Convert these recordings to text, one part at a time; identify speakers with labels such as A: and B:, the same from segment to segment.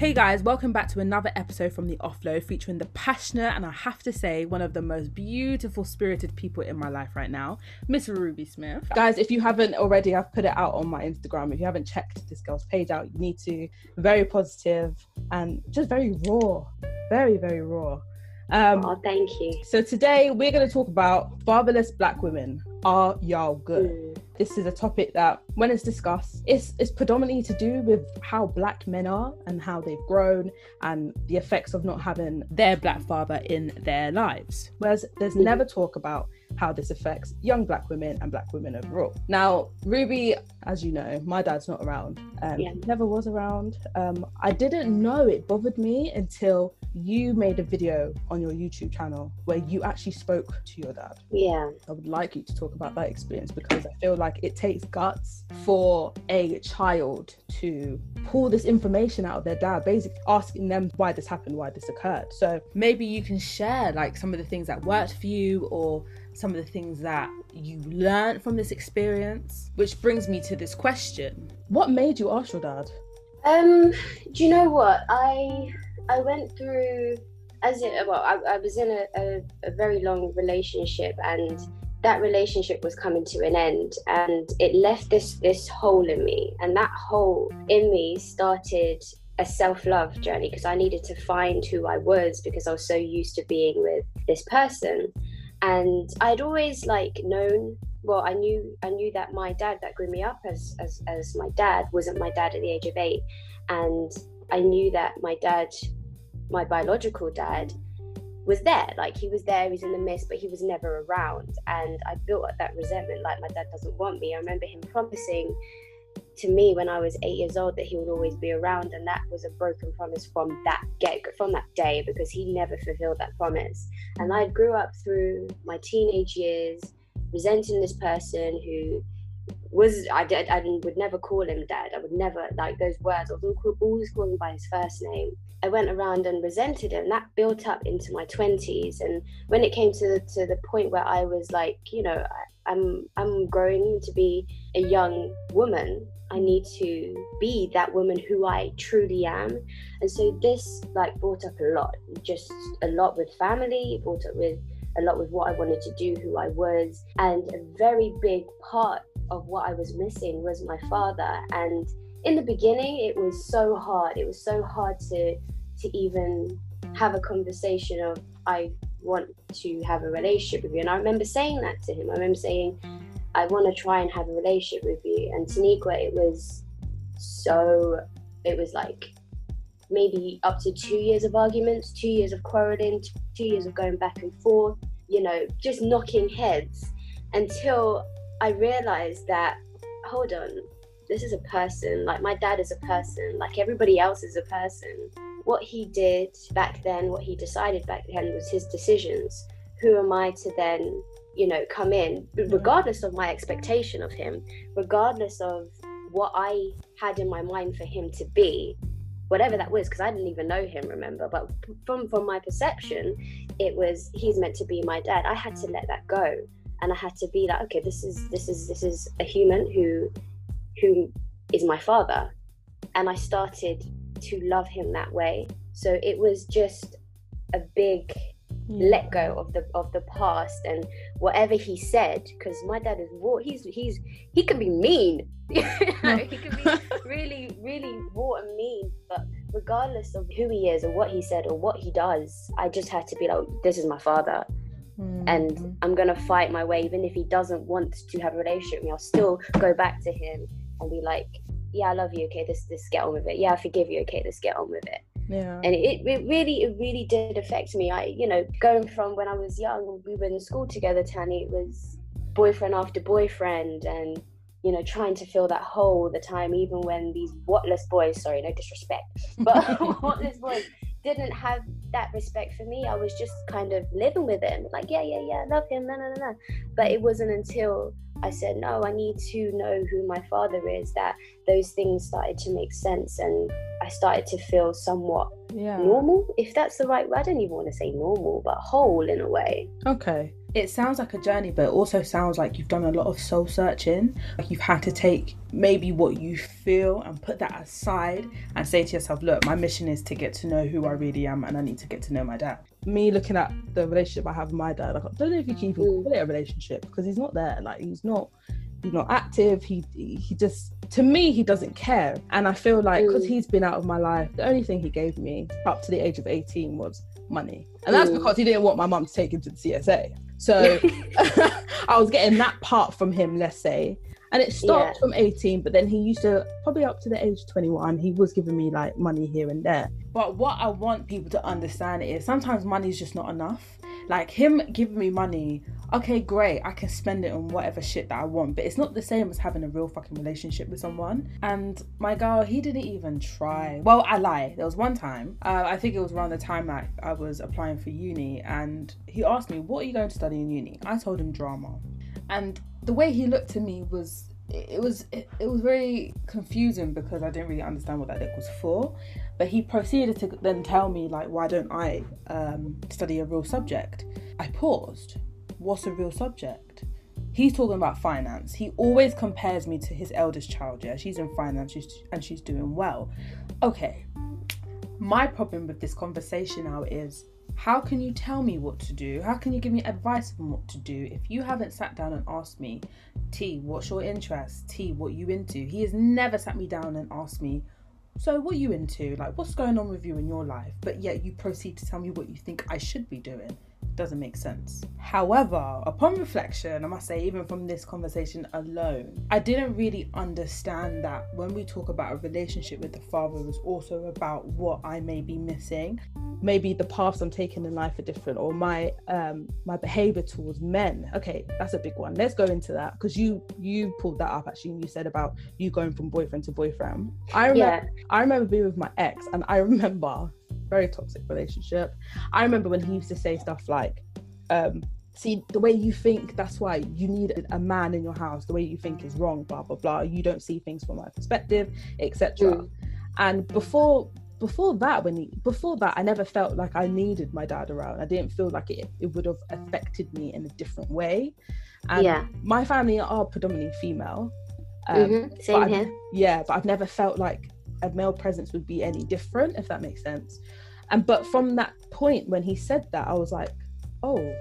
A: Hey guys, welcome back to another episode from the Offload featuring the passionate and I have to say one of the most beautiful spirited people in my life right now, Miss Ruby Smith. Guys, if you haven't already, I've put it out on my Instagram. If you haven't checked this girl's page out, you need to. Very positive and just very raw. Very, very raw.
B: Um, oh, thank you.
A: So today we're going to talk about fatherless black women. Are y'all good? Mm. This is a topic that, when it's discussed, it's, it's predominantly to do with how black men are and how they've grown and the effects of not having their black father in their lives. Whereas there's never talk about how this affects young black women and black women overall. Now, Ruby, as you know, my dad's not around. Um, yeah. Never was around. Um, I didn't know it bothered me until you made a video on your YouTube channel where you actually spoke to your dad.
B: Yeah.
A: I would like you to talk about that experience because I feel like it takes guts for a child to pull this information out of their dad, basically asking them why this happened, why this occurred. So maybe you can share like some of the things that worked for you or some of the things that you learned from this experience. Which brings me to this question. What made you ask your dad?
B: Um, do you know what? I I went through as it well, I, I was in a, a, a very long relationship and that relationship was coming to an end and it left this this hole in me and that hole in me started a self-love journey because I needed to find who I was because I was so used to being with this person and I'd always like known well I knew I knew that my dad that grew me up as as, as my dad wasn't my dad at the age of 8 and I knew that my dad my biological dad was there. Like he was there he was in the midst but he was never around. And I built up that resentment like my dad doesn't want me. I remember him promising to me when I was eight years old that he would always be around, and that was a broken promise from that get from that day because he never fulfilled that promise. And I grew up through my teenage years resenting this person who was I did I would never call him dad. I would never like those words. I was always calling him by his first name. I went around and resented him. That built up into my twenties, and when it came to the, to the point where I was like, you know, I, I'm I'm growing to be a young woman. I need to be that woman who I truly am, and so this like brought up a lot, just a lot with family. Brought up with a lot with what I wanted to do, who I was, and a very big part of what I was missing was my father. And in the beginning, it was so hard. It was so hard to to even have a conversation of I want to have a relationship with you. And I remember saying that to him. I remember saying, I want to try and have a relationship with you. And Taniqua, it was so, it was like maybe up to two years of arguments, two years of quarreling, two years of going back and forth, you know, just knocking heads until I realized that, hold on, this is a person. Like my dad is a person. Like everybody else is a person. What he did back then, what he decided back then was his decisions. Who am I to then, you know, come in, mm-hmm. regardless of my expectation of him, regardless of what I had in my mind for him to be, whatever that was, because I didn't even know him, remember. But from from my perception, it was he's meant to be my dad. I had to let that go and I had to be like, okay, this is this is this is a human who who is my father, and I started to love him that way. So it was just a big yeah. let go of the of the past and whatever he said because my dad is raw he's he's he can be mean he can be really really raw and mean but regardless of who he is or what he said or what he does i just had to be like this is my father Mm-hmm. And I'm gonna fight my way, even if he doesn't want to have a relationship with me. I'll still go back to him and be like, "Yeah, I love you. Okay, this this get on with it. Yeah, I forgive you. Okay, let's get on with it."
A: Yeah.
B: And it, it really it really did affect me. I you know going from when I was young, we were in school together. Tani it was boyfriend after boyfriend, and you know trying to fill that hole all the time, even when these whatless boys. Sorry, no disrespect, but whatless boys didn't have that respect for me. I was just kind of living with him, like, yeah, yeah, yeah, love him, no, no, no, no. But it wasn't until I said, no, I need to know who my father is that those things started to make sense and started to feel somewhat
A: yeah.
B: normal, if that's the right word. I don't even want to say normal, but whole in a way.
A: Okay. it sounds like a journey, but it also sounds like you've done a lot of soul searching. Like you've had to take maybe what you feel and put that aside and say to yourself, look, my mission is to get to know who I really am and I need to get to know my dad. Me looking at the relationship I have with my dad, like, I don't know if you can even mm. call it a relationship because he's not there. Like he's not he's not active. He he just to me he doesn't care. And I feel like because mm. he's been out of my life, the only thing he gave me up to the age of 18 was money. And that's mm. because he didn't want my mum to take him to the CSA. So I was getting that part from him, let's say. And it stopped yeah. from 18, but then he used to probably up to the age of 21, he was giving me like money here and there. But what I want people to understand is sometimes money is just not enough. Like him giving me money, okay, great, I can spend it on whatever shit that I want, but it's not the same as having a real fucking relationship with someone. And my girl, he didn't even try. Well, I lie. There was one time, uh, I think it was around the time that I was applying for uni, and he asked me, What are you going to study in uni? I told him drama. And the way he looked at me was it was it, was very confusing because I didn't really understand what that was for. But he proceeded to then tell me like, why don't I um, study a real subject? I paused. What's a real subject? He's talking about finance. He always compares me to his eldest child. Yeah, she's in finance and she's doing well. Okay. My problem with this conversation now is how can you tell me what to do? How can you give me advice on what to do if you haven't sat down and asked me, T, what's your interest? T, what you into? He has never sat me down and asked me, so what are you into? Like, what's going on with you in your life? But yet you proceed to tell me what you think I should be doing doesn't make sense. However, upon reflection, I must say, even from this conversation alone, I didn't really understand that when we talk about a relationship with the father, was also about what I may be missing. Maybe the paths I'm taking in life are different, or my um my behavior towards men. Okay, that's a big one. Let's go into that because you you pulled that up actually, and you said about you going from boyfriend to boyfriend. I remember yeah. I remember being with my ex, and I remember very toxic relationship. I remember when he used to say stuff like, um, see the way you think that's why you need a man in your house. The way you think is wrong blah blah blah. You don't see things from my perspective etc mm. and before before that when he before that i never felt like i needed my dad around. I didn't feel like it, it would have affected me in a different way. And yeah. my family are predominantly female.
B: Um, mm-hmm. same here.
A: yeah but i've never felt like a male presence would be any different if that makes sense and but from that point when he said that, I was like, oh,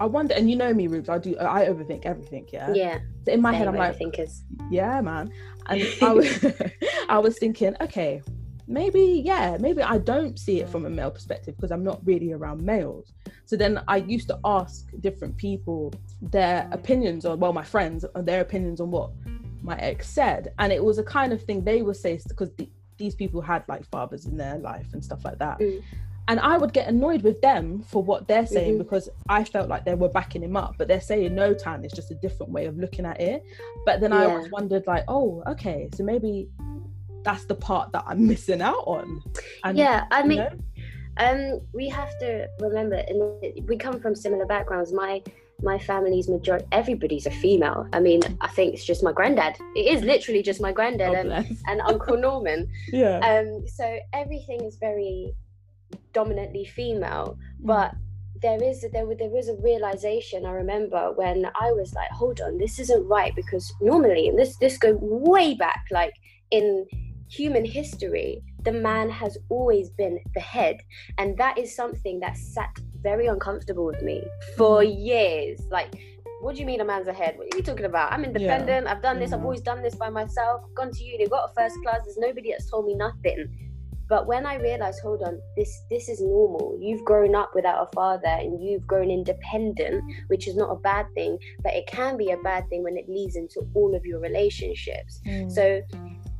A: I wonder. And you know me, Rubes, I do. I overthink everything. Yeah.
B: Yeah.
A: So in my head, I'm like, thinkers. Yeah, man. And I was, I was thinking, okay, maybe yeah, maybe I don't see it from a male perspective because I'm not really around males. So then I used to ask different people their opinions on, well, my friends, their opinions on what my ex said, and it was a kind of thing they would say because the, these people had like fathers in their life and stuff like that. Mm. And I would get annoyed with them for what they're saying mm-hmm. because I felt like they were backing him up, but they're saying no, Tan, it's just a different way of looking at it. But then yeah. I always wondered, like, oh, okay, so maybe that's the part that I'm missing out on.
B: And, yeah, I mean, know? um, we have to remember, and we come from similar backgrounds. My my family's majority everybody's a female. I mean i think it's just my granddad. It is literally just my granddad and, and uncle norman.
A: Yeah.
B: Um so everything is very dominantly female mm. but there is there, there was a realization i remember when i was like hold on this isn't right because normally and this this go way back like in human history the man has always been the head and that is something that sat very uncomfortable with me for mm. years. Like, what do you mean a man's ahead? What are you talking about? I'm independent. Yeah. I've done this. Mm. I've always done this by myself. I've gone to uni, got a first class. There's nobody that's told me nothing. But when I realized, hold on, this this is normal. You've grown up without a father and you've grown independent, which is not a bad thing, but it can be a bad thing when it leads into all of your relationships. Mm. So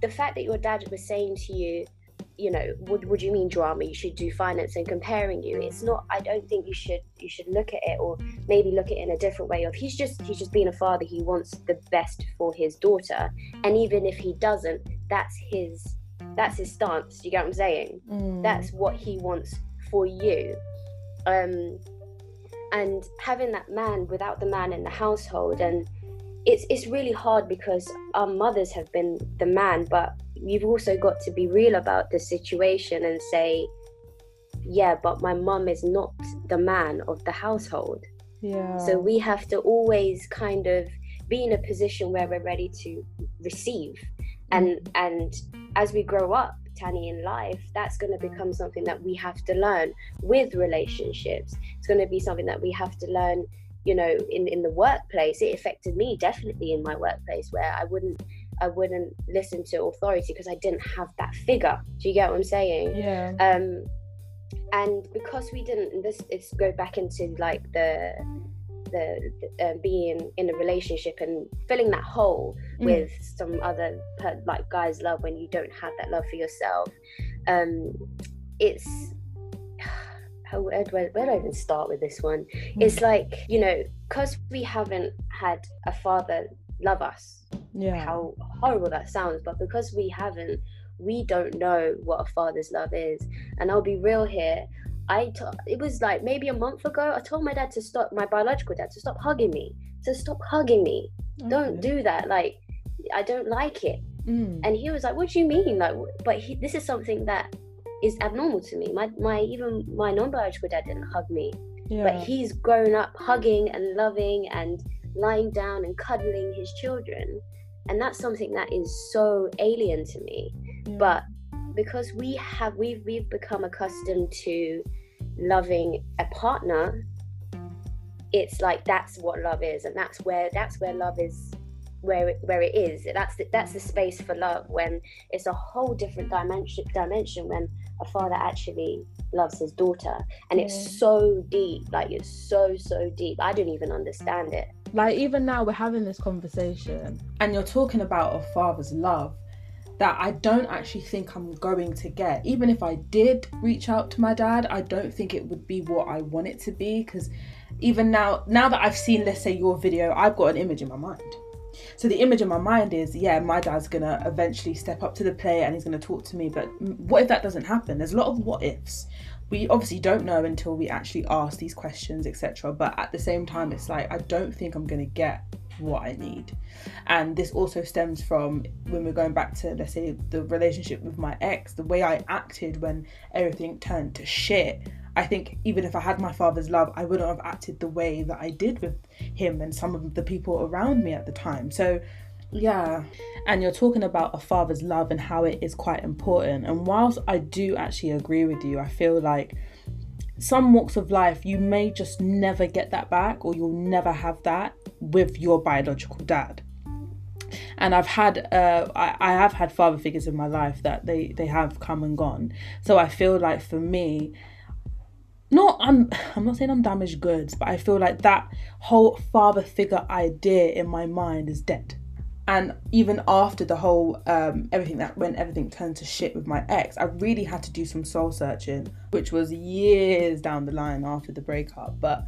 B: the fact that your dad was saying to you, you know what, what do you mean drama? You should do finance and comparing you. It's not i don't think you should you should look at it or maybe look at it in a different way of he's just he's just being a father. He wants the best for his daughter. And even if he doesn't that's his that's his stance. Do you get what i'm saying? Mm. that's what he wants for you. Um and having that man without the man in the household and it's it's really hard because our mothers have been the man but you've also got to be real about the situation and say, yeah, but my mum is not the man of the household.
A: Yeah.
B: So we have to always kind of be in a position where we're ready to receive. And
A: Mm.
B: and as we grow up, Tani, in life, that's going to become something that we have to learn with relationships. It's going to be something that we have to learn, you know, in in the workplace. It affected me definitely in my workplace where I wouldn't I wouldn't listen to authority because I didn't have that figure. Do you get what I'm saying?
A: Yeah.
B: um and because we didn't this is go back into like the the uh, being in a relationship and filling that hole
A: Mm.
B: with some other per- like guys love when you don't have that love for yourself um it's how where do, I, where do I even start with this one
A: Mm.
B: it's like you know because we haven't had a father love us
A: yeah.
B: how horrible that sounds, but because we haven't, we don't know what a father's love is. And I'll be real here. I t- it was like maybe a month ago. I told my dad to stop, my biological dad, to stop hugging me. To stop hugging me. Don't do that. Like, I don't like it.
A: Mm.
B: And he was like, "What do you mean? Like, but he, this is something that is abnormal to me. My my even my non-biological dad didn't hug me,
A: Yeah.
B: but he's grown up hugging and loving and lying down and cuddling his children and that's something that is so alien to me.
A: Yeah.
B: but because we have we've we've become accustomed to loving a partner it's like that's what love is. And that's where that's where love is where it, where it is. That's the, that's the space for love when it's a whole different dimension dimension when a father actually loves his daughter. And
A: Yeah.
B: it's so deep like it's so so deep. I don't even understand it
A: like even now we're having this conversation and you're talking about a father's love that I don't actually think I'm going to get. Even if I did reach out to my dad, I don't think it would be what I want it to be because even now now that I've seen let's say your video, I've got an image in my mind. So the image in my mind is, yeah, my dad's gonna eventually step up to the plate and he's gonna talk to me. But what if that doesn't happen? There's a lot of what ifs. We obviously don't know until we actually ask these questions, etc. But at the same time, it's like I don't think I'm gonna get what I need. And this also stems from when we're going back to let's say the relationship with my ex, the way I acted when everything turned to shit. I think even if I had my father's love, I wouldn't have acted the way that I did with him and some of the people around me at the time. So, yeah. And you're talking about a father's love and how it is quite important. And whilst I do actually agree with you, I feel like some walks of life you may just never get that back or you'll never have that with your biological dad and I've had uh, I, I have had father figures in my life that they they have come and gone. So I feel like for me, not I'm I'm not saying I'm damaged goods, but I feel like that whole father figure idea in my mind is dead. And even after the whole um, everything that when everything turned to shit with my ex, I really had to do some soul searching, which was years down the line after the breakup. But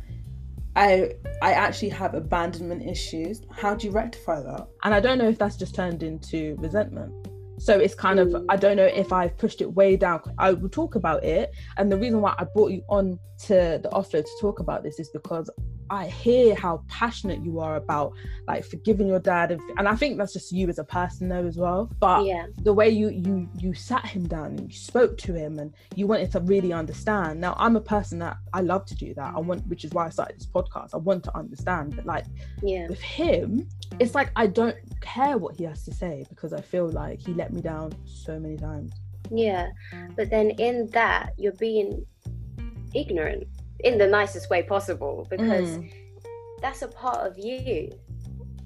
A: I I actually have abandonment issues. How do you rectify that? And I don't know if that's just turned into resentment. So it's kind of. I don't know if I've pushed it way down. I will talk about it, and the reason why I brought you on to the offload to talk about this is because I hear how passionate you are about like forgiving your dad, and, and I think that's just you as a person though as well. But
B: yeah.
A: the way you you you sat him down and you spoke to him and you wanted to really understand. Now i'm a person that i love to do that. I want which is why i started this podcast. I want to understand but like
B: yeah.
A: with him it's like i don't care what he has to say because i feel like he let me down so many times.
B: Yeah, but then in that you're being ignorant in the nicest way possible because
A: Mm.
B: that's a part of you.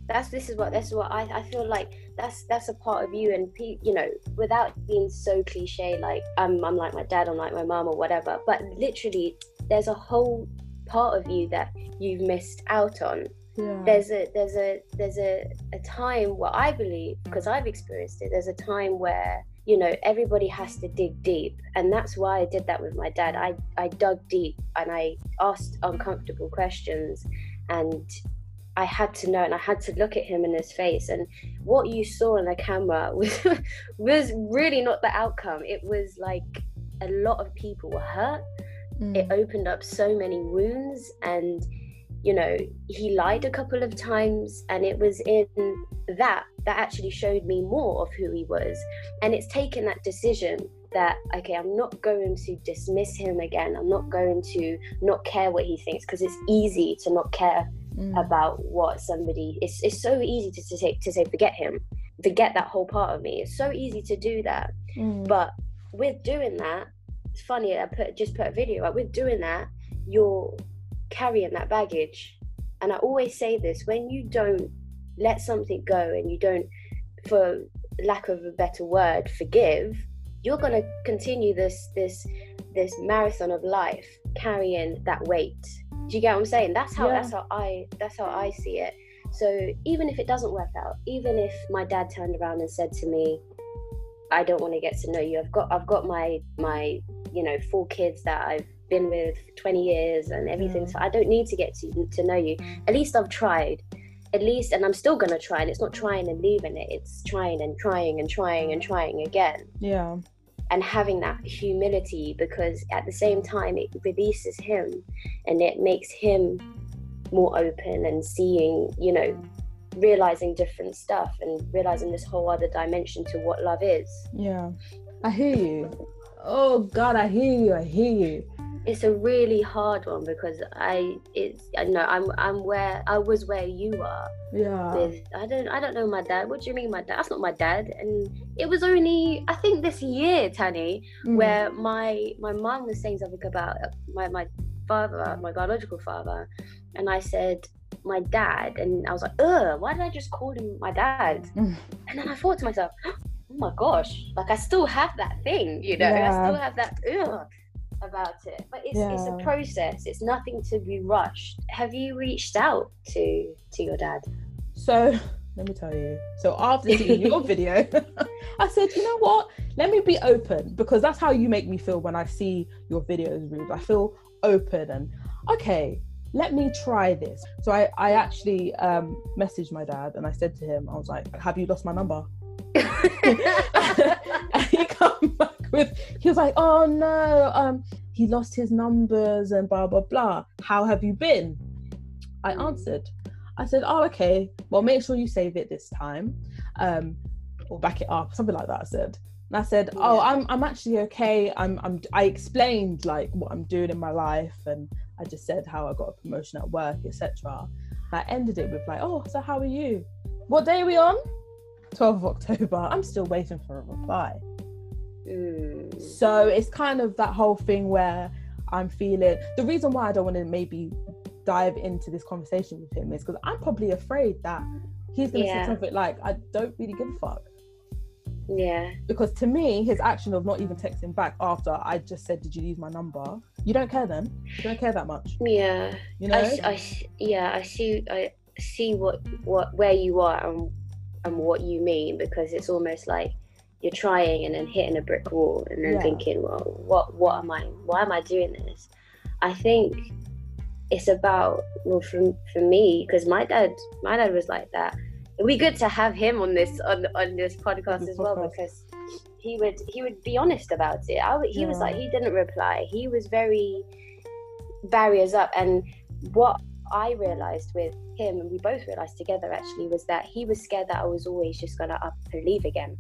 B: That's this is what this is what I, I feel like that's that's a part of you and pe- you know without being so cliche like I'm I'm like my dad I'm like my mom or whatever but literally there's a whole part of you that you've missed out on
A: yeah
B: there's a there's a there's a, a time what i believe because i've experienced it there's a time where you know everybody has to dig deep. And that's why i did that with my dad. I i dug deep and i asked uncomfortable questions and i had to know and i had to look at him in his face. And what you saw on the camera was was really not the outcome. It was like a lot of people were hurt.
A: Mm.
B: it opened up so many wounds and you know he lied a couple of times and it was in that that actually showed me more of who he was and it's taken that decision that okay i'm not going to dismiss him again i'm not going to not care what he thinks because it's easy to not care mm. about what somebody it's, it's so easy to, to say to say forget him forget that whole part of me it's so easy to do that mm. but with doing that it's funny i put just put a video up with doing that you're carrying that baggage. And i always say this when you don't let something go and you don't for lack of a better word forgive you're going to continue this this this marathon of life carrying that weight. Do you get what i'm saying? That's how yeah. that's how i that's how i see it. So even if it doesn't work out even if my dad turned around and said to me i don't want to get to know you. I've got i've got my my you know four kids that i've been with 20 years and everything mm. so i don't need to get to, to know you. At least i've tried. At least and i'm still gonna try and it's not trying and leaving it it's trying and trying and trying and trying again.
A: Yeah.
B: And having that humility because at the same time it releases him and it makes him more open and seeing you know realizing different stuff and realizing this whole other dimension to what love is.
A: Yeah. I hear you. Oh god i hear you. I hear you
B: it's a really hard one because I it's I know I'm I'm where I was where you are.
A: Yeah.
B: With I don't I don't know my dad. What do you mean my dad? That's not my dad. And it was only I think this year, Tani, mm. where my my mom was saying something about my my father, my biological father, and I said my dad, and I was like, ugh, why did I just call him my dad? Mm. And then I thought to myself, oh my gosh, like I still have that thing, you know, yeah. I still have that ugh about it. But it's, yeah. it's a process. It's nothing to be rushed. Have you reached out to to your dad?
A: So let me tell you. So after seeing your video i said you know what? Let me be open because that's how you make me feel when i see your videos Ruth. i feel open and okay let me try this. So i i actually um messaged my dad and i said to him i was like have you lost my number? He come back with he was like, oh no, um, he lost his numbers and blah blah blah. How have you been? I answered. I said, oh okay, well make sure you save it this time, um, or back it up, something like that. I said. And I said, "Oh, I'm I'm actually okay. I'm I'm I explained like what I'm doing in my life, and I just said how I got a promotion at work, etc." I ended it with like, "Oh, so how are you? What day are we on? 12th of October. I'm still waiting for a reply."
B: Mm.
A: So it's kind of that whole thing where I'm feeling the reason why I don't want to maybe dive into this conversation with him is because I'm probably afraid that he's gonna yeah. say something like, I don't really give a fuck.
B: Yeah.
A: Because to me, his action of not even texting back after I just said, Did you use my number? You don't care then. You don't care that much.
B: Yeah.
A: You know?
B: I, I, yeah, I see I see what what where you are and and what you mean because it's almost like you're trying and then hitting a brick wall and then yeah. thinking, well, what what am I? Why am I doing this? I think it's about well for for me because my dad my dad was like that. It'd be good to have him on this on on this podcast as well because he would he would be honest about it. I he yeah. was like he didn't reply. He was very barriers up and what I realized with him and we both realized together actually was that he was scared that I was always just gonna up and leave again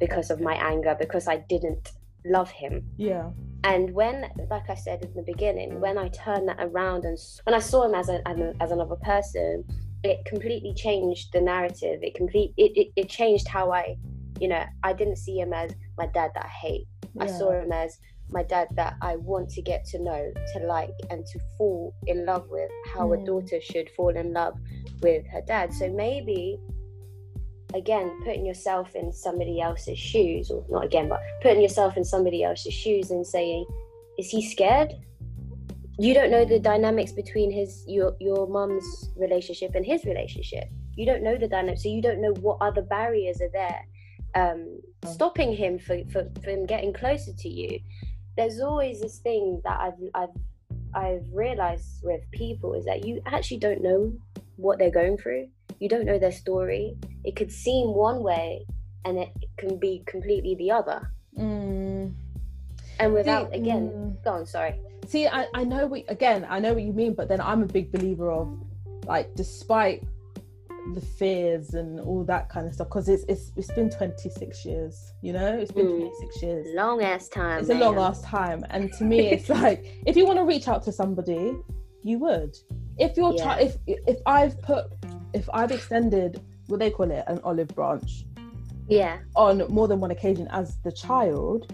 B: because of my anger because I didn't love him.
A: Yeah.
B: And when, like I said in the beginning, when I turned that around and when I saw him as a, as another person, it completely changed the narrative. It complete it, it, it changed how I, you know, I didn't see him as my dad that I hate. Yeah. I saw him as my dad that I want to get to know, to like, and to fall in love with how mm. a daughter should fall in love with her dad. So maybe again putting yourself in somebody else's shoes or not again but putting yourself in somebody else's shoes and saying is he scared? You don't know the dynamics between his your your mom's relationship and his relationship. You don't know the dynamics so you don't know what other barriers are there um, stopping him for, for, him getting closer to you. There's always this thing that i've i've i've realized with people is that you actually don't know what they're going through you don't know their story. It could seem one way and it can be completely the other.
A: Mm.
B: And without, See, again, mm. go on, sorry.
A: See, I, I know what, again, I know what you mean, but then I'm a big believer of like, despite the fears and all that kind of stuff because it's, it's it's been 26 years you know it's been mm. 26 years
B: long ass time
A: it's man. a long ass time and to me it's like if you want to reach out to somebody you would if you're yeah. if if i've put if i've extended what they call it an olive branch
B: yeah.
A: on more than one occasion as the child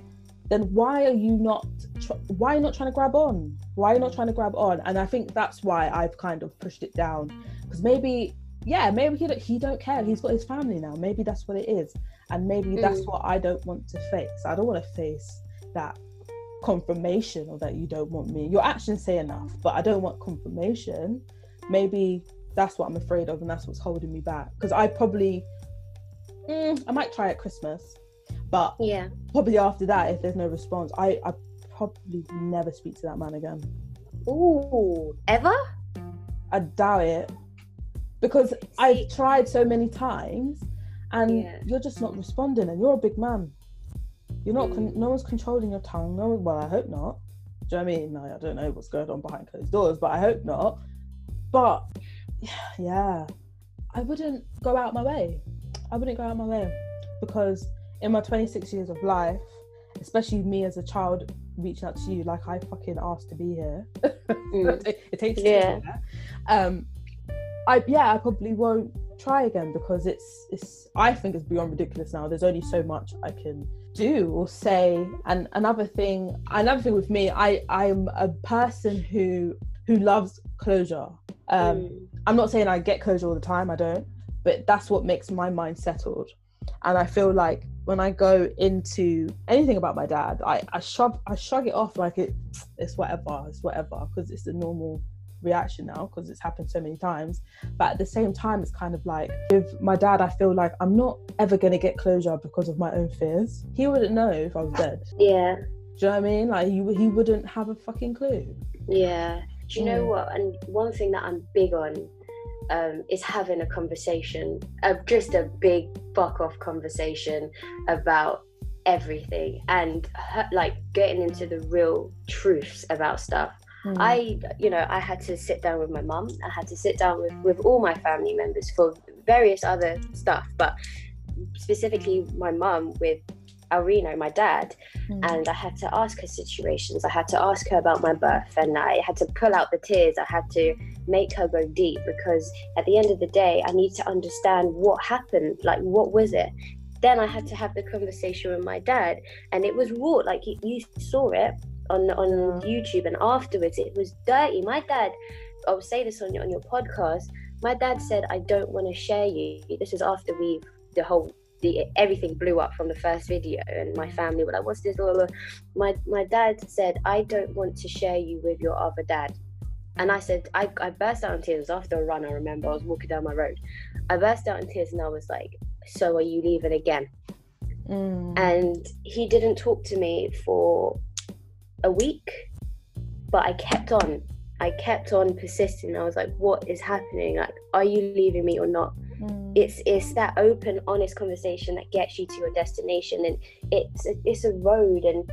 A: then why are you not tr- why are you not trying to grab on? Why are you not trying to grab on? And i think that's why i've kind of pushed it down. Because maybe yeah maybe he don't, he don't care. He's got his family now. Maybe that's what it is. And maybe mm. that's what i don't want to face. I don't want to face that confirmation or that you don't want me. Your actions say enough but i don't want confirmation. Maybe that's what i'm afraid of and that's what's holding me back because i probably mm, i might try at christmas but
B: yeah
A: probably after that if there's no response i i probably never speak to that man again
B: Ooh, ever
A: i doubt it because See, I've tried so many times and yeah. you're just not responding and you're a big man. You're not, con- no one's controlling your tongue. No one, well, I hope not. Do you know what I mean? No, I don't know what's going on behind closed doors, but I hope not. But yeah, I wouldn't go out my way. I wouldn't go out my way because in my 26 years of life, especially me as a child reaching out to you like I fucking asked to be here. Mm. it takes yeah. Um, I yeah, I probably won't try again because it's it's I think it's beyond ridiculous now. There's only so much I can do or say. And another thing, another thing with me, I I'm a person who who loves closure. Um, mm. I'm not saying I get closure all the time. I don't, but that's what makes my mind settled. And I feel like when I go into anything about my dad, I I shrug I shrug it off like it it's whatever, it's whatever because it's the normal reaction now because it's happened so many times. But at the same time, it's kind of like with my dad, I feel like I'm not ever going to get closure because of my own fears. He wouldn't know if I was dead.
B: Yeah.
A: Do you know what I mean? Like, he, he wouldn't have a fucking clue.
B: Yeah. Do you mm. know what? And one thing that I'm big on um, is having a conversation, uh, just a big fuck off conversation about everything and like getting into the real truths about stuff Mm. I, you know, I had to sit down with my mum. I had to sit down with, with all my family members for various other stuff, but specifically my mum with Alrino, my dad, mm. and I had to ask her situations. I had to ask her about my birth, and I had to pull out the tears. I had to make her go deep because at the end of the day, I need to understand what happened. Like, what was it? Then I had to have the conversation with my dad, and it was raw. Like you, you saw it, on on YouTube, and afterwards it was dirty. My dad, I'll say this on your on your podcast. My dad said, "I don't want to share you." This is after we the whole the everything blew up from the first video, and my family were like, "What's this?" all My my dad said, "I don't want to share you with your other dad." And I said, I, I burst out in tears after a run. I remember I was walking down my road. I burst out in tears and I was like, So are you leaving again? Mm. And he didn't talk to me for a week, but I kept on. I kept on persisting. I was like, "What is happening? Like, are you leaving me or not?" Mm. It's it's that open, honest conversation that gets you to your destination, and it's a, it's a road, and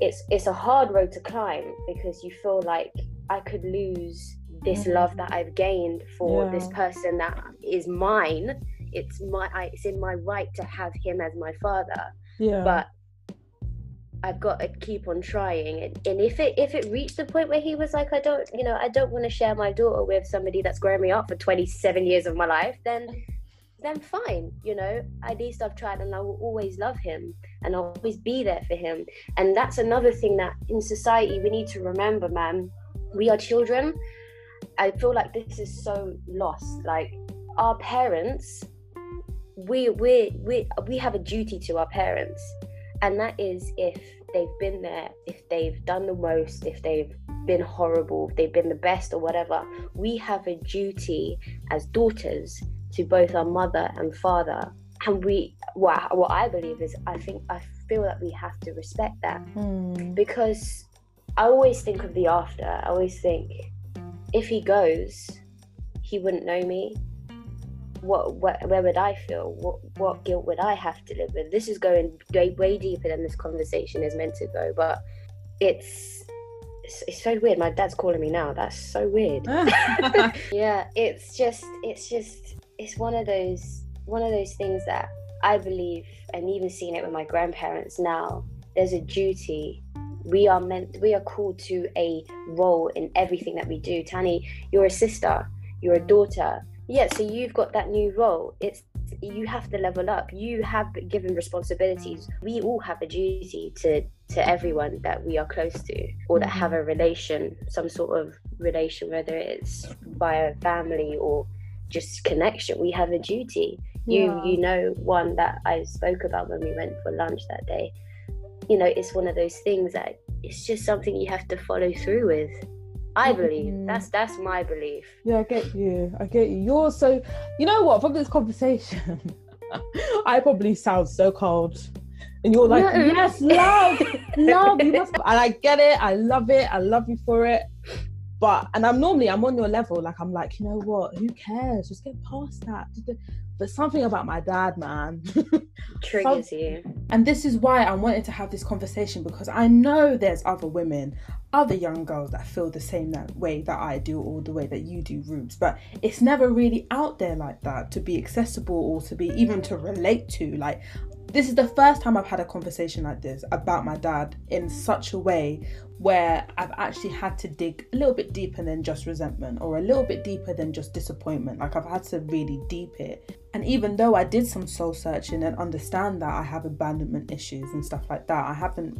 B: it's it's a hard road to climb because you feel like I could lose this mm. love that I've gained for yeah. this person that is mine. It's my I, it's in my right to have him as my father. Yeah. But I've got to keep on trying. And, and if it if it reached the point where he was like, I don't, you know, I don't want to share my daughter with somebody that's grown me up for 27 years of my life, then then fine, you know. At least I've tried and I will always love him and I'll always be there for him. And that's another thing that in society we need to remember, man. We are children. I feel like this is so lost. Like our parents, we we we we have a duty to our parents and that is if they've been there, if they've done the most, if they've been horrible, if they've been the best or whatever, we have a duty as daughters to both our mother and father. And we, what, what I believe is, I think, I feel that we have to respect that mm. because I always think of the after. I always think if he goes, he wouldn't know me what, what where would I feel? What what guilt would I have to live with? This is going way, way deeper than this conversation is meant to go, but it's it's, it's so weird. My dad's calling me now. That's so weird. yeah, it's just it's just it's one of those one of those things that I believe, and even seeing it with my grandparents now, there's a duty. We are meant, we are called to a role in everything that we do. Tani, you're a sister, you're a daughter. Yeah, so you've got that new role. It's you have to level up. You have given responsibilities. We all have a duty to to everyone that we are close to or that have a mm-hmm. relation, some sort of relation, whether it's via family or just connection. We have a duty. Yeah. You you know one that I spoke about when we went for lunch that day. You know, it's one of those things that it's just something you have to follow through with. I believe mm-hmm. that's that's my belief.
A: Yeah, I get you. I get you. You're so. You know what? From this conversation, I probably sound so cold, and you're like, no. yes, love, love. You must. And I get it. I love it. I love you for it. But and I'm normally I'm on your level. Like I'm like, you know what? Who cares? Just get past that. But something about my dad, man,
B: triggers you.
A: And this is why I wanted to have this conversation because I know there's other women, other young girls that feel the same that way that I do or the way that you do, Rubes. But it's never really out there like that to be accessible or to be even to relate to. Like this is the first time I've had a conversation like this about my dad in such a way where I've actually had to dig a little bit deeper than just resentment or a little bit deeper than just disappointment. Like I've had to really deep it. And even though I did some soul searching and understand that I have abandonment issues and stuff like that, I haven't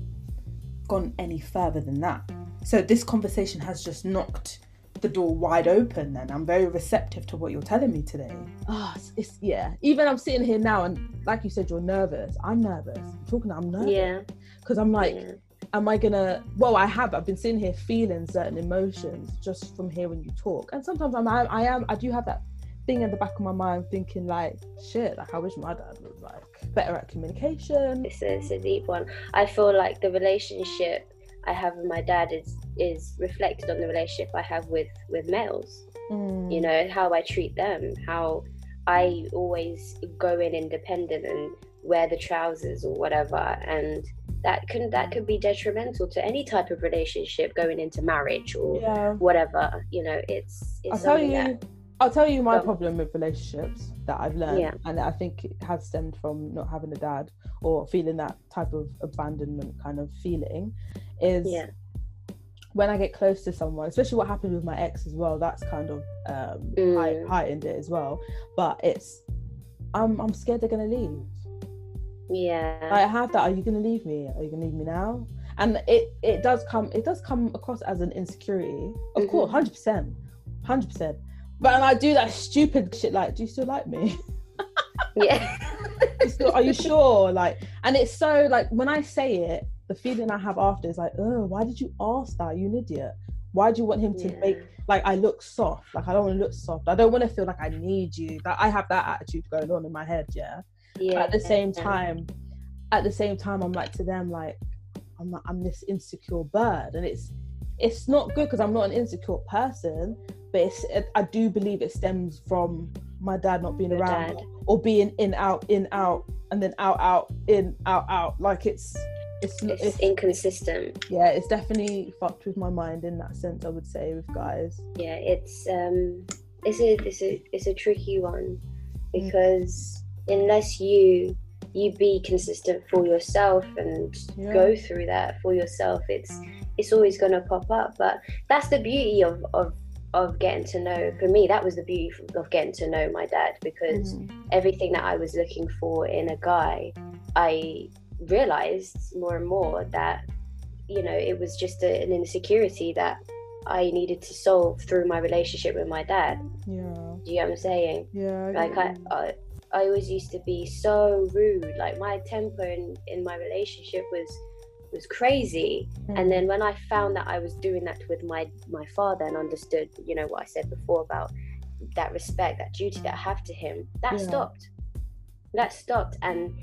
A: gone any further than that. So this conversation has just knocked the door wide open then i'm very receptive to what you're telling me today oh it's, it's, yeah even i'm sitting here now and like you said you're nervous i'm nervous I'm talking i'm nervous yeah because i'm like yeah. Am i gonna well i have i've been sitting here feeling certain emotions just from hearing you talk and sometimes i'm i, I am i do have that thing in the back of my mind thinking like shit like i wish my dad was like better at communication
B: it's a, it's a deep one i feel like the relationship I have with my dad is is reflected on the relationship I have with with males. Mm. You know how I treat them, how I always go in independent and wear the trousers or whatever, and that can that could be detrimental to any type of relationship going into marriage or yeah. whatever. You know, it's it's
A: I'll tell you. That, I'll tell you my problem with relationships that I've learned, yeah. and I think it has stemmed from not having a dad or feeling that type of abandonment kind of feeling is yeah. when I get close to someone, especially what happened with my ex as well. That's kind of um, mm. heightened it as well. But it's I'm I'm scared they're gonna leave.
B: Yeah,
A: I have that. Are you gonna leave me? Are you gonna leave me now? And it it does come it does come across as an insecurity, of mm-hmm. course, hundred percent, hundred percent. But and I do that stupid shit like, do you still like me?
B: yeah.
A: still, are you sure? Like, and it's so like when I say it, the feeling I have after is like, oh, why did you ask that? You an idiot. Why do you want him to yeah. make like I look soft? Like I don't want to look soft. I don't want to feel like I need you. That I have that attitude going on in my head, yeah. Yeah. At the same time, at the same time, I'm like to them like, I'm not, I'm this insecure bird, and it's it's not good because I'm not an insecure person, but it's it, I do believe it stems from my dad not being Your around dad. or being in out in out and then out out in out out like it's
B: it's, it's, it's inconsistent.
A: Yeah, it's definitely fucked with my mind in that sense. I would say with guys.
B: Yeah, it's um, it's a it's a it's a tricky one because. Unless you you be consistent for yourself and yeah. go through that for yourself, it's it's always going to pop up. But that's the beauty of of of getting to know for me that was the beauty of getting to know my dad because mm. everything that i was looking for in a guy i realized more and more that you know it was just a, an insecurity that I needed to solve through my relationship with my dad.
A: Yeah.
B: Do you know what I'm saying?
A: Yeah.
B: Like I, I, I always used to be so rude. Like my temper in, in my relationship was was crazy. Mm. And then when I found that I was doing that with my my father and understood, you know, what I said before about that respect, that duty that I have to him, that yeah. stopped. That stopped and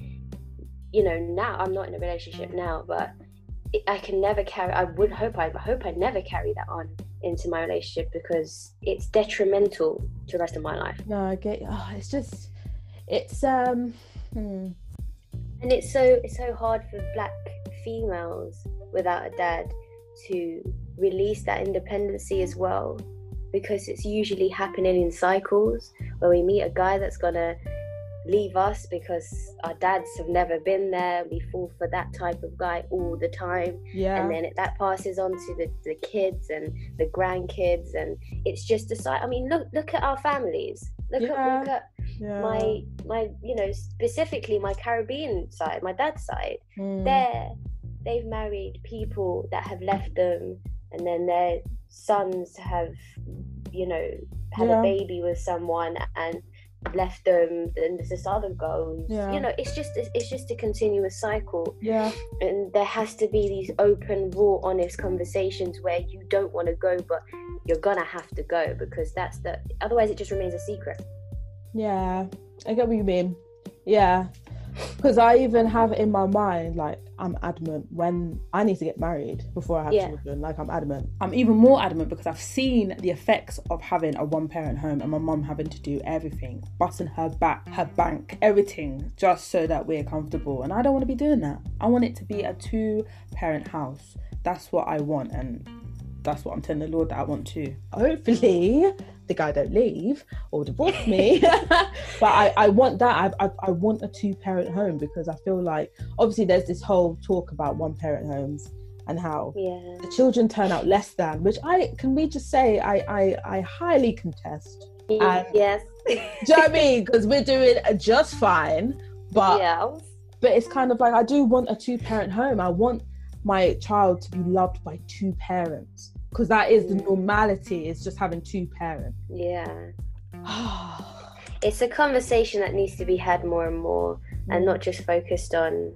B: you know now i'm not in a relationship now but i can never carry i would hope i hope i never carry that on into my relationship because it's detrimental to the rest of my life
A: no i get oh, it's just it's um hmm.
B: and it's so it's so hard for black females without a dad to release that independency as well because it's usually happening in cycles where we meet a guy that's gonna leave us because our dads have never been there. We fall for that type of guy all the time.
A: Yeah.
B: And then it, that passes on to the, the kids and the grandkids. And it's just a side. I mean, look look at our families. Look
A: Yeah.
B: at look at
A: yeah.
B: my my you know specifically my Caribbean side, my dad's side.
A: Mm.
B: There, they've married people that have left them, and then their sons have, you know, had
A: Yeah.
B: a baby with someone and left them. Then this other goes.
A: Yeah.
B: You know, it's just it's just a continuous cycle,
A: Yeah.
B: and there has to be these open, raw, honest conversations where you don't want to go, but you're gonna have to go because that's the. Otherwise, it just remains a secret.
A: Yeah, I get what you mean. Yeah, because I even have in my mind like I'm adamant when I need to get married before I have
B: Yeah.
A: children. Like I'm adamant. I'm even more adamant because I've seen the effects of having a one-parent home and my mum having to do everything, busting her back, her bank, everything, just so that we're comfortable. And I don't want to be doing that. I want it to be a two-parent house. That's what I want, and that's what I'm telling the Lord that I want to. Hopefully, the guy don't leave or divorce me. but I, I want that. I, I, I want a two parent home because I feel like obviously there's this whole talk about one parent homes and how
B: Yeah.
A: the children turn out less than, which I can we just say I I, I highly contest. And-
B: yes.
A: Do you know what I mean? Because we're doing just fine, but
B: yeah.
A: but it's kind of like I do want a two parent home. I want my child to be loved by two parents because that is the
B: Mm.
A: normality. Is just having two parents.
B: Yeah. it's a conversation that needs to be had more and more and not just focused on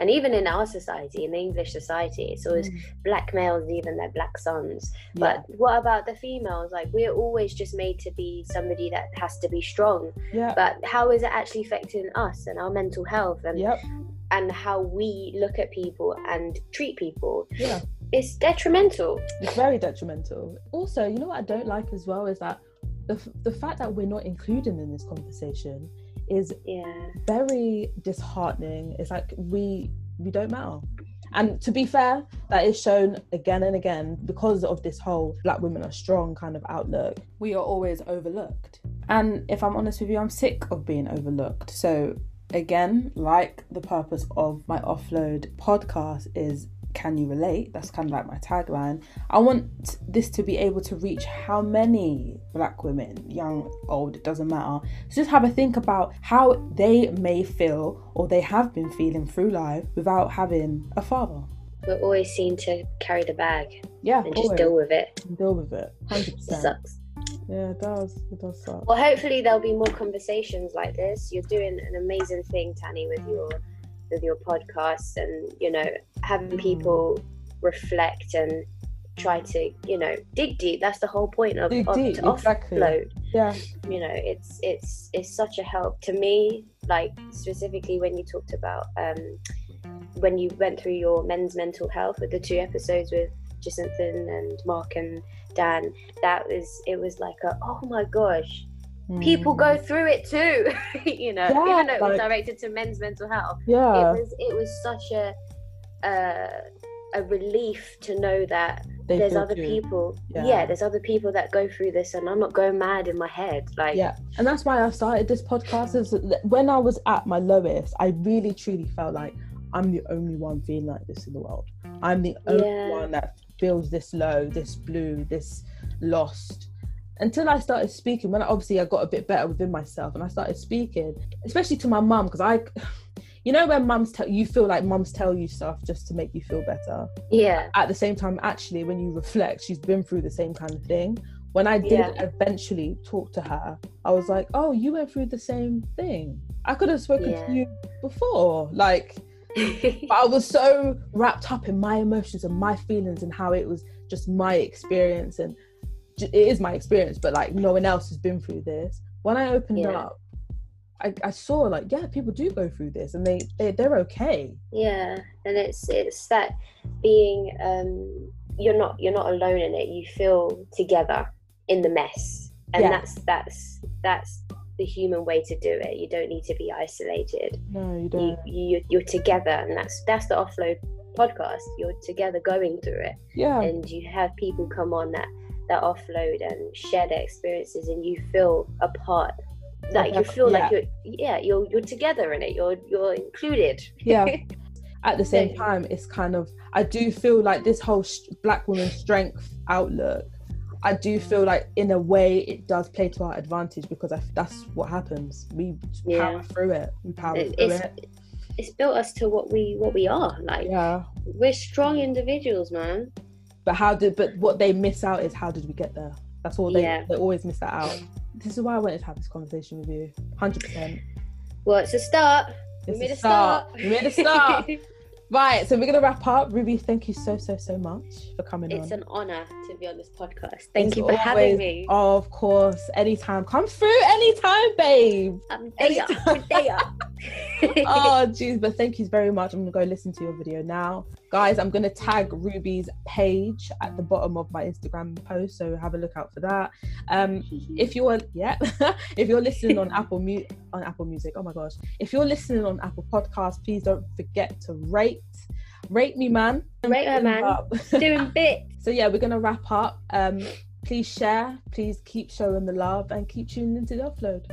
B: and even in our society in the english society it's always
A: Mm.
B: black males even their black sons
A: Yeah.
B: but what about the females like we're always just made to be somebody that has to be strong
A: yeah,
B: but how is it actually affecting us and our mental health and
A: yep,
B: and how we look at people and treat people
A: yeah.
B: it's detrimental
A: It's very detrimental. Also, you know what I don't like as well is that the f- the fact that we're not included in this conversation is
B: yeah
A: very disheartening. It's like we we don't matter. And to be fair, that is shown again and again because of this whole black women are strong kind of outlook. We are always overlooked. And if I'm honest with you, I'm sick of being overlooked. So again, like the purpose of my offload podcast is can you relate? That's kind of like my tagline. I want this to be able to reach how many black women, young, old, it doesn't matter. So just have a think about how they may feel or they have been feeling through life without having a father.
B: we're always seen to carry the bag
A: Yeah,
B: and just deal with it
A: deal with it. Hundred
B: it
A: percent.
B: sucks
A: Yeah, it does. It does suck.
B: Well, hopefully there'll be more conversations like this. You're doing an amazing thing, Tani, with your with your podcast, and you know, having people reflect and try to, you know, dig deep. That's the whole point of,
A: Dig
B: of
A: deep,
B: to
A: exactly.
B: offload.
A: Yeah,
B: You know, it's it's it's such a help to me. Like specifically when you talked about um, when you went through your men's mental health with the two episodes with Jacinth and Mark and Dan. That was it was like a oh my gosh people
A: Mm.
B: go through it too you know
A: Yeah,
B: even though it was directed to men's mental health
A: Yeah,
B: it was it was such a uh, a relief to know that
A: they
B: there's other
A: too.
B: people
A: Yeah.
B: yeah. there's other people that go through this and i'm not going mad in my head like
A: Yeah, and that's why I started this podcast. Is when I was at my lowest, I really truly felt like I'm the only one feeling like this in the world. I'm the only
B: Yeah.
A: one that feels this low, this blue, this lost. Until I started speaking, when I, obviously I got a bit better within myself, and I started speaking, especially to my mum, because I, you know, when mums tell you feel like mums tell you stuff just to make you feel better
B: yeah
A: at the same time, actually, when you reflect, she's been through the same kind of thing. When I did
B: Yeah.
A: eventually talk to her, I was like, oh, you went through the same thing. I could have spoken
B: Yeah.
A: to you before. Like, but I was so wrapped up in my emotions and my feelings and how it was just my experience. And it is my experience, but like no one else has been through this. When I opened
B: Yeah.
A: up, I, I saw like, yeah, people do go through this and they, they they're okay.
B: yeah and it's it's that being um you're not you're not alone in it you feel together in the mess and
A: Yeah.
B: that's that's that's the human way to do it. You don't need to be isolated.
A: No, you
B: you,
A: don't.
B: you you're together and that's that's the offload podcast. You're together going through it.
A: Yeah.
B: and you have people come on that that offload and share their experiences and you feel a part. Like you feel yeah. like you're yeah you're you're together in it. You're you're included.
A: Yeah. At the same time it's kind of i do feel like this whole sh- black woman strength outlook i do feel like in a way it does play to our advantage because I, that's what happens we yeah. power through it we power it, through it
B: it's built us to what we what we are like yeah we're strong individuals man
A: but how did but what they miss out is how did we get there that's all they yeah. they always miss that out this is why I wanted to have this conversation with you. Hundred percent.
B: Well, it's a start.
A: It's we made a start. start. We made a start. right, so we're gonna wrap up. Ruby, thank you so so so much for coming
B: it's on. It's an honor to be on this podcast. Thank it's you for always, having me.
A: Of course, anytime. Come through anytime, babe.
B: I'm there. I'm there.
A: Oh jeez, but thank you very much. I'm gonna go listen to your video now. Guys i'm going to tag ruby's page at the bottom of my instagram post so have a look out for that. Um if you're yeah if you're listening on apple Mu- on apple music oh my gosh. If you're listening on apple podcast please don't forget to rate. Rate me man.
B: Rate her man. doing bits.
A: So yeah we're gonna wrap up. Um please share. Please keep showing the love and keep tuning into the offload